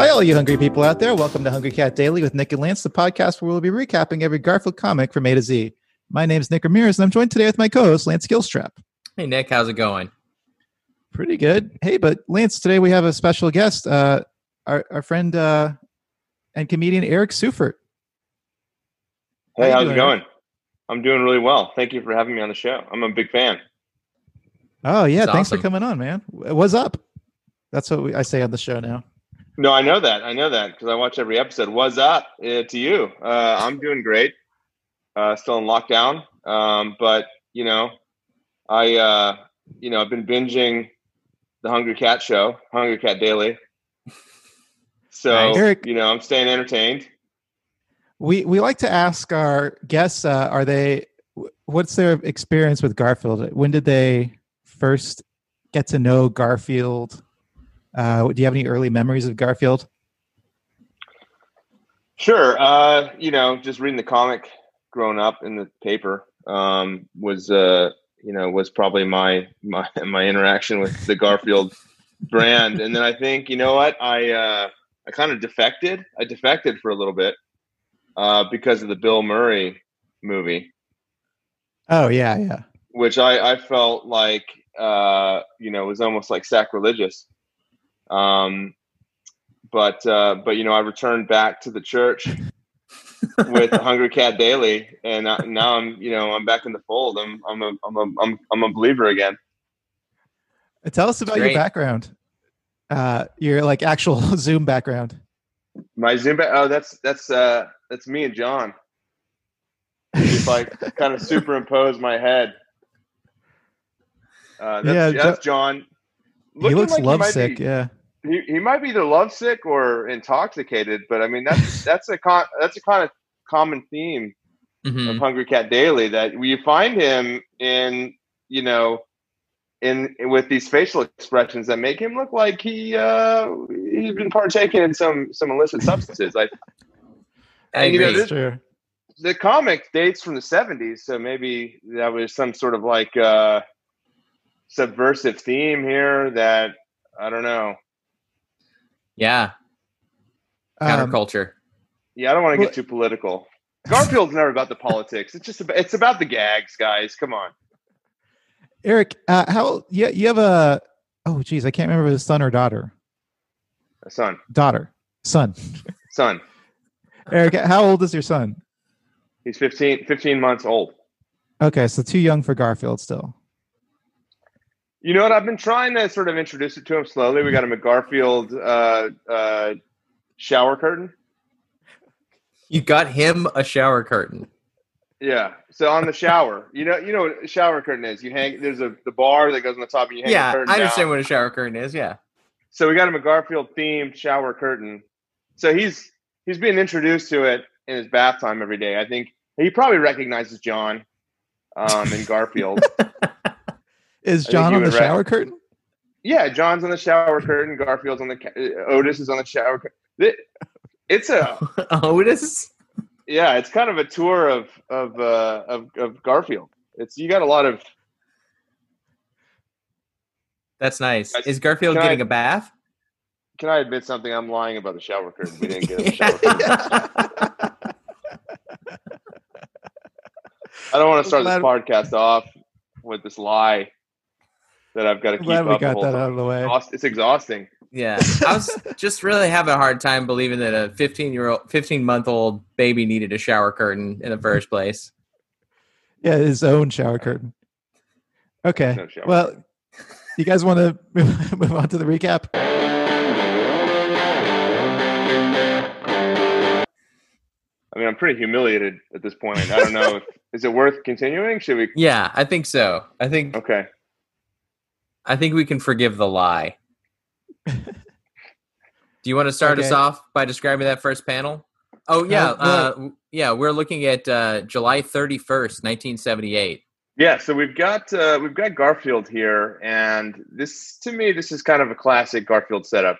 Hi, all you hungry people out there. Welcome to Hungry Cat Daily with Nick and Lance, the podcast where we'll be recapping every Garfield comic from A to Z. My name is Nick Ramirez, and I'm joined today with my co host, Lance Gilstrap. Hey, Nick, how's it going? Pretty good. Hey, but Lance, today we have a special guest, uh, our, our friend uh, and comedian Eric Seufert. How Hey, you how's doing, it going? I'm doing really well. Thank you for having me on the show. I'm a big fan. Oh, yeah. That's Thanks awesome. for coming on, man. What's up? That's what we, I say on the show now. No, I know that. I know that because I watch every episode. What's up uh, to you? Uh, I'm doing great. Uh, still in lockdown, um, but you know, I uh, you know I've been binging the Hungry Cat show, Hungry Cat Daily. So Nice. Eric- you know, I'm staying entertained. We we like to ask our guests, uh, are they, what's their experience with Garfield? When did they first get to know Garfield? Uh, do you have any early memories of Garfield? Sure. Uh, you know, just reading the comic growing up in the paper um, was, uh, you know, was probably my my my interaction with the Garfield brand. And then I think, you know what, I uh, I kind of defected. I defected for a little bit uh, because of the Bill Murray movie, Oh yeah, yeah. which I I felt like uh, you know was almost like sacrilegious. Um, but uh, but you know, I returned back to the church with Hungry Cat Daily, and I, now I'm you know I'm back in the fold. I'm I'm a I'm a I'm, I'm a believer again. Tell us about your background. Uh, your like actual Zoom background. My Zoom back. Oh, that's that's uh that's me and John. If I kind of superimpose my head, uh, that's, Yeah, that's John. he looks like lovesick. be- yeah. He, he might be either lovesick or intoxicated, but I mean that's that's a con- that's a kind of common theme Mhm. of Hungry Cat Daily that you find him in, you know, in with these facial expressions that make him look like he uh, he's been partaking in some some illicit substances. I, I and, you know, agree. this- Sure. the comic dates from the '70s, so maybe that was some sort of like uh, subversive theme here that I don't know. Yeah, Um, counterculture. Yeah, I don't want to get too political. Garfield's never about the politics. It's just about, it's about the gags, guys. Come on. Eric, uh, how yeah, you have a oh geez, I can't remember if it son or daughter. A son, Daughter. Son. son. Eric, how old is your son? He's 15, 15 months old. Okay, so too young for Garfield still. You know what? I've been trying to sort of introduce it to him slowly. We got him a Garfield uh, uh, shower curtain. You got him a shower curtain. Yeah. So on the shower, you know, you know what a shower curtain is. You hang. There's a the bar that goes on the top, and you hang Yeah, the curtain I understand down. what a shower curtain is. Yeah. So we got him a Garfield themed shower curtain. So he's he's being introduced to it in his bath time every day. I think he probably recognizes John um, and Garfield. Is John on the would rec- shower curtain? yeah, John's on the shower curtain. Garfield's on the ca- uh, Otis is on the shower curtain. It's a Otis. yeah, it's kind of a tour of of uh, of, of Garfield. It's you got a lot of That's nice. Is Garfield can getting a bath? Can I admit something? I'm lying about the shower curtain. We didn't get a shower curtain. I don't want to start this podcast off with this lie that I've got to I'm keep glad we up. the got that time. out of the way. It's exhausting. Yeah, I was just really having a hard time believing that a 15 year old, 15 month old baby needed a shower curtain in the first place. Yeah, his own shower curtain. Okay. No shower well, you guys want to move on to the recap? I mean, I'm pretty humiliated at this point. I don't know if is it worth continuing. Should we? Yeah, I think so. I think Okay. I think we can forgive the lie. Do you want to start us off by describing that first panel? Oh yeah, Uh, uh, yeah. We're looking at uh, July thirty first, nineteen seventy eight. Yeah, so we've got uh, we've got Garfield here, and this to me this is kind of a classic Garfield setup.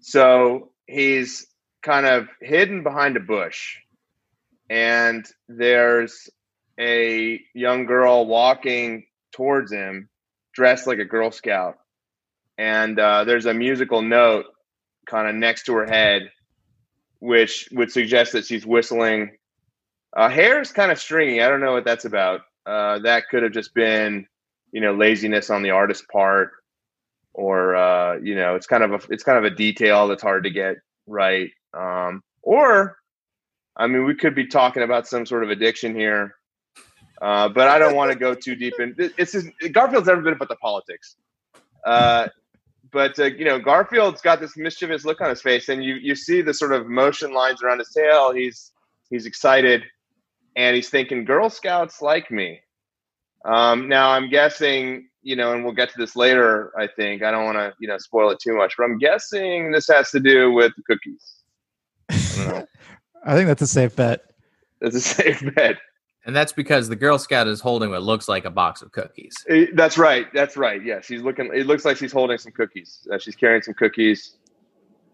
So he's kind of hidden behind a bush, and there's a young girl walking towards him, dressed like a Girl Scout, and uh, there's a musical note kind of next to her head, which would suggest that she's whistling. Uh, hair is kind of stringy. I don't know what that's about. Uh, that could have just been, you know, laziness on the artist's part, or uh, you know, it's kind of a it's kind of a detail that's hard to get right. Um, or, I mean, we could be talking about some sort of addiction here, uh, but I don't want to go too deep in. It's just, Garfield's never been about the politics. Uh, but uh, you know, Garfield's got this mischievous look on his face, and you you see the sort of motion lines around his tail. He's he's excited, and he's thinking, "Girl Scouts like me." Um, now, I'm guessing, you know, and we'll get to this later. I think I don't want to, you know, spoil it too much, but I'm guessing this has to do with cookies. I, I think that's a safe bet. That's a safe bet. And that's because the Girl Scout is holding what looks like a box of cookies. Eh, That's right. That's right. Yeah, she's looking. It looks like she's holding some cookies. Uh, she's carrying some cookies,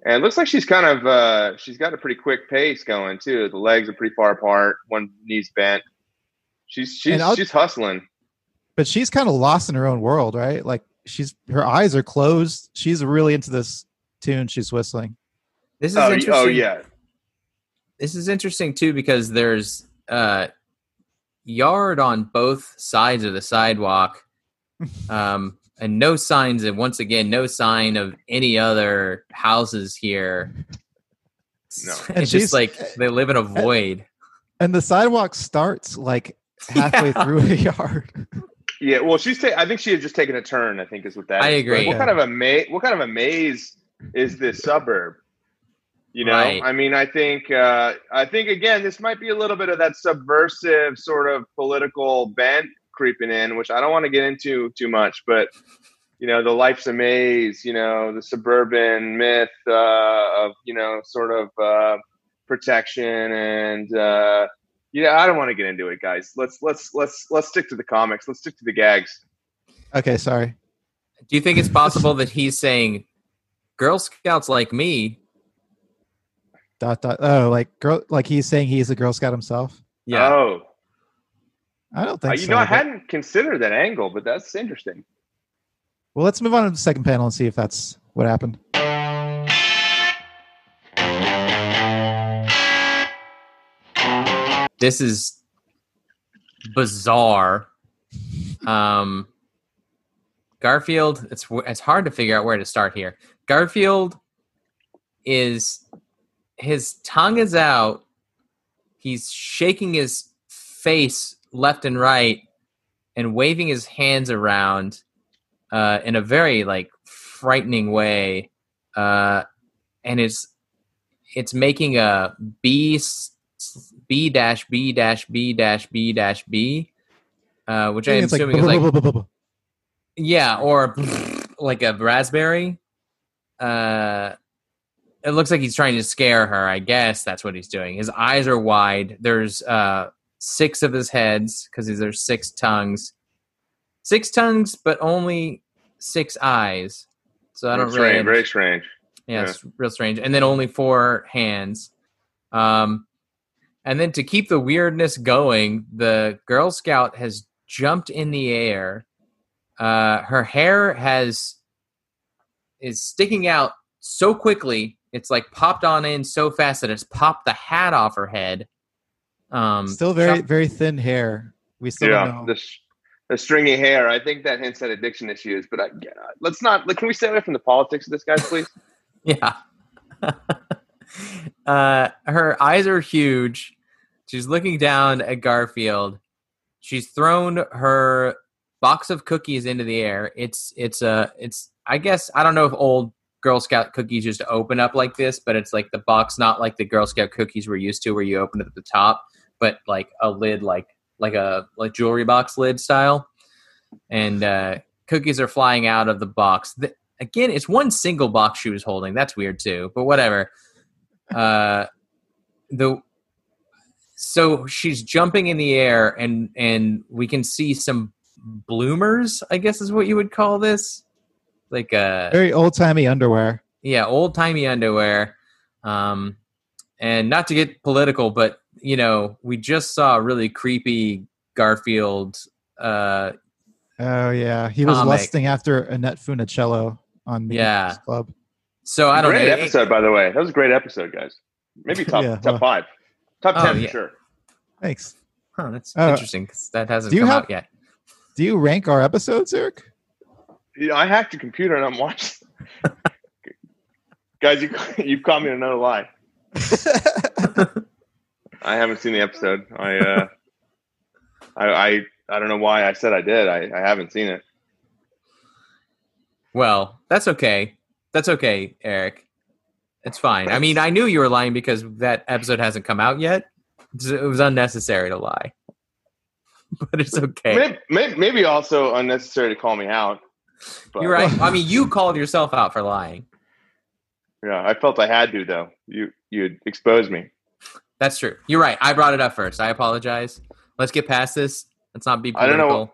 and it looks like she's kind of. Uh, she's got a pretty quick pace going too. The legs are pretty far apart. One knee's bent. She's she's And I'll- she's hustling. But she's kind of lost in her own world, right? Like she's her eyes are closed. She's really into this tune she's whistling. This is Oh, interesting. oh yeah. This is interesting too because there's uh yard on both sides of the sidewalk. Um and no signs and once again no sign of any other houses here. No. It's she's- just like they live in a void. And the sidewalk starts like halfway Yeah. through a yard. Yeah, well, she's. Ta- I think she had just taken a turn. I think is what that. I is. agree. But What kind of a maze? What kind of a maze is this suburb? You know, Right. I mean, I think, uh, I think again, this might be a little bit of that subversive sort of political bent creeping in, which I don't want to get into too much, but you know, the life's a maze. You know, the suburban myth uh, of you know, sort of uh, protection and. Uh, yeah, I don't want to get into it, guys. Let's let's let's let's stick to the comics. Let's stick to the gags. Okay, sorry. Do you think it's possible that he's saying Girl Scouts like me? Dot dot. Oh, like girl. Like he's saying he's a Girl Scout himself. Yeah. Oh, I don't Uh, think you so. know, I but- hadn't considered that angle, but that's interesting. Well, let's move on to the second panel and see if that's what happened. this is bizarre. Um, Garfield, it's it's hard to figure out where to start here. Garfield is his tongue is out. He's shaking his face left and right and waving his hands around uh, in a very like frightening way, uh, and it's it's making a B B dash B dash B dash B dash B, uh, which I am like, assuming is like yeah, or like a raspberry. Uh, it looks like he's trying to scare her. I guess that's what he's doing. His eyes are wide. There's uh six of his heads because there's six tongues, six tongues, but only six eyes. So I don't That's really. strange, very strange. Yeah, it's real strange. And then only four hands. Um, and then to keep the weirdness going, the Girl Scout has jumped in the air. Uh, her hair has is sticking out so quickly. It's like popped on in so fast that it's popped the hat off her head. Um, Still very chop- very thin hair. We still Yeah, don't know. the, sh- the stringy hair. I think that hints at addiction issues. But I, yeah, let's not. Like, can we stay away from the politics of this, guys, please? Yeah. uh, her eyes are huge. She's looking down at Garfield. She's thrown her box of cookies into the air. It's it's a it's I guess I don't know if old Girl Scout cookies used to open up like this, but it's like the box, not like the Girl Scout cookies we're used to, where you open it at the top, but like a lid, like like a like jewelry box lid style. And uh, cookies are flying out of the box. The, again, it's one single box she was holding. That's weird too, but whatever. Uh, the so she's jumping in the air, and and we can see some bloomers. I guess is what you would call this, like a Very old timey underwear. yeah, old timey underwear. Um, and not to get political, but you know, we just saw a really creepy Garfield. Uh, Oh yeah, he was Comic. lusting after Annette Funicello on the Yeah. Club. So I don't great know. episode, by the way. That was a great episode, guys. Maybe top Yeah, top well- five, top Oh, ten yeah. for sure. Thanks. Huh, that's Uh, interesting 'cause that hasn't come have- out yet. Do you rank our episodes, Eric? Yeah, I hacked a computer and I'm watching. guys, you you caught me in another lie. I haven't seen the episode. I uh, I, I I don't know why I said I did. I, I haven't seen it. Well, that's okay. That's okay, Eric. It's fine. I mean, I knew you were lying because that episode hasn't come out yet. It was unnecessary to lie. But it's okay. Maybe, maybe, maybe also unnecessary to call me out. But, You're right. I mean, you called yourself out for lying. Yeah, I felt I had to though. You you exposed me. That's true. You're right. I brought it up first. I apologize. Let's get past this. Let's not be I don't know.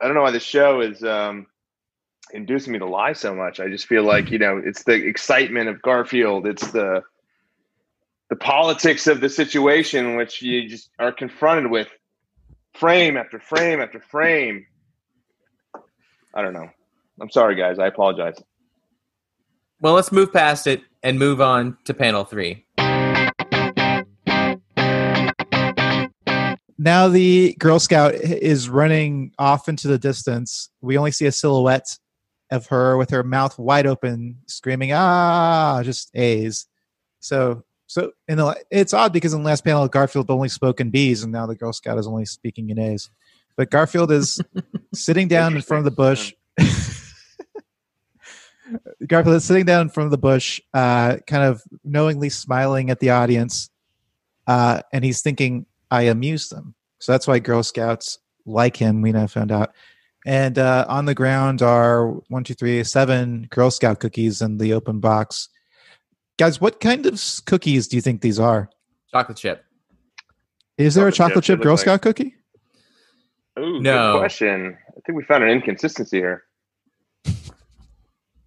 I don't know why the show is um, inducing me to lie so much. I just feel like you know it's the excitement of Garfield. It's the the politics of the situation, which you just are confronted with frame after frame after frame. I don't know. I'm sorry, guys. I apologize. Well, let's move past it and move on to panel three. now the Girl Scout is running off into the distance. We only see a silhouette of her with her mouth wide open, screaming "Ah!" just A's. So, so in the it's odd because in the last panel Garfield only spoke in B's, and now the Girl Scout is only speaking in A's. But Garfield is sitting down in front of the bush. Garfield is sitting down in front of the bush, uh, kind of knowingly smiling at the audience, uh, and he's thinking, "I amused them." So that's why Girl Scouts like him. We now found out. And uh, on the ground are one, two, three, seven Girl Scout cookies in the open box. Guys, what kind of cookies do you think these are? Chocolate chip. Is there a Chocolate chocolate chip, chip Girl looks Scout cookie? Ooh, No. good question. I think we found an inconsistency here.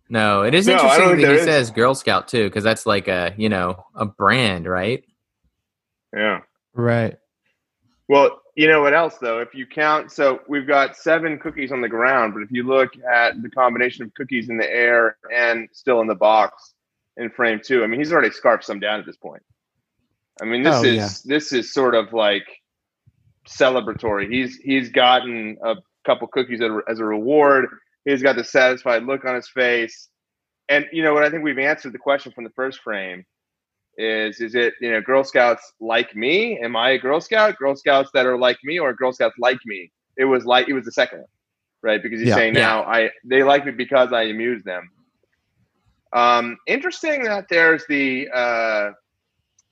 No, it is No, interesting think that he there is. says Girl Scout too, because that's like a you know a brand, right? Yeah. Right. Well, you know what else though? If you count, so we've got seven cookies on the ground, but if you look at the combination of cookies in the air and still in the box in frame two, I mean, he's already scarfed some down at this point. I mean, this Oh, is yeah. this is sort of like celebratory. He's he's gotten a couple cookies as a- reward. He's got the satisfied look on his face, and you know what? I think we've answered the question from the first frame is is it you know girl scouts like me am i a girl scout girl scouts that are like me or girl scouts like me it was like it was the second one right because he's Yeah. saying Yeah. now i they like me because i amuse them um interesting that there's the uh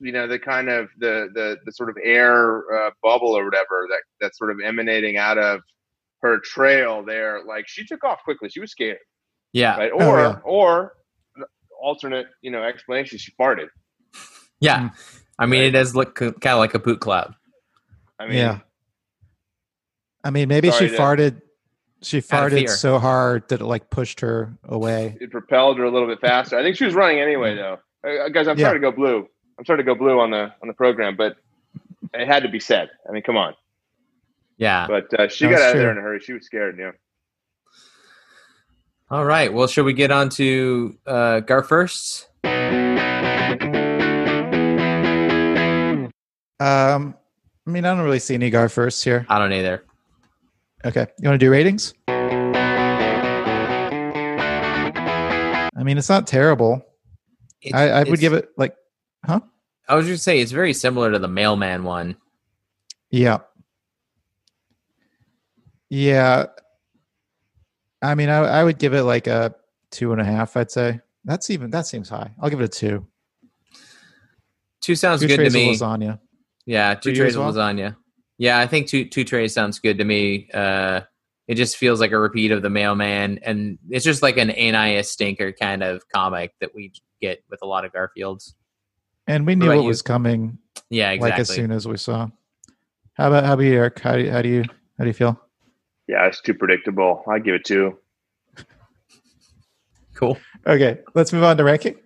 you know the kind of the the, the sort of air uh, bubble or whatever that that's sort of emanating out of her trail there like she took off quickly she was scared Yeah, right Oh, or yeah. or alternate you know explanation she farted yeah. I mean, Right. it does look kind of like a poot cloud. i mean yeah. I mean, maybe she to- farted. She farted so hard that it like pushed her away. it propelled her a little bit faster. I think she was running anyway, though. Uh, guys, I'm Yeah. starting to go blue. I'm sorry to go blue on the on the program, but it had to be said. I mean, come on. Yeah. But uh, she got out of there in a hurry. She was scared. Yeah. All right. Well, should we get on to uh, Gar first? Um, I mean, I don't really see any Gar first here. I don't either. Okay, you want to do ratings? I mean, it's not terrible. It's- I, I would give it like, I was just say it's very similar to the mailman one. yeah, yeah. I mean, I, I would give it like a two and a half. I'd say that's even that seems high. I'll give it a two. Two sounds two good to me. lasagna. Yeah, two trays of well? lasagna. Yeah, I think two two trays sounds good to me. Uh, it just feels like a repeat of the mailman, and it's just like an NIS stinker kind of comic that we get with a lot of Garfields. And we knew it you? was coming Yeah, exactly. like as soon as we saw. How about how about you, Eric? How do you, how do you how do you feel? Yeah, it's too predictable. I give it two. cool. Okay, let's move on to ranking.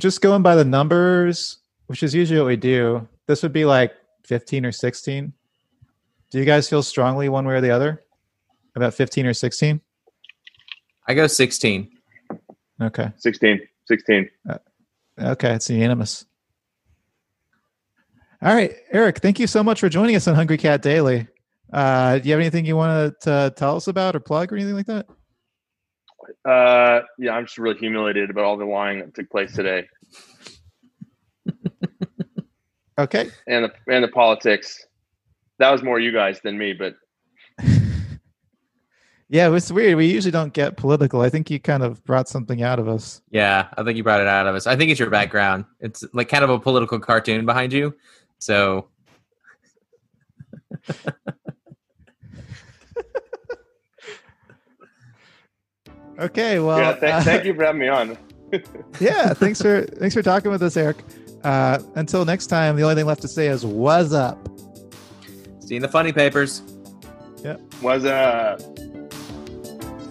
Just going by the numbers, which is usually what we do, this would be like 15 or 16. Do you guys feel strongly one way or the other about 15 or 16? I go 16. Okay. 16. 16. Okay, it's unanimous. All right, Eric, thank you so much for joining us on Hungry Cat Daily. Uh, do you have anything you want to tell us about or plug or anything like that? Uh, yeah, I'm just really humiliated about all the lying that took place today Okay. and the and the politics. That was more you guys than me, but Yeah, it was weird. We usually don't get political. I think you kind of brought something out of us. Yeah, I think you brought it out of us. I think it's your background. It's like kind of a political cartoon behind you. So Okay, well, yeah, th- uh, thank you for having me on. yeah, thanks for thanks for talking with us, Eric. Uh, until next time, the only thing left to say is "What's up." see you in the funny papers. Yeah. Was uh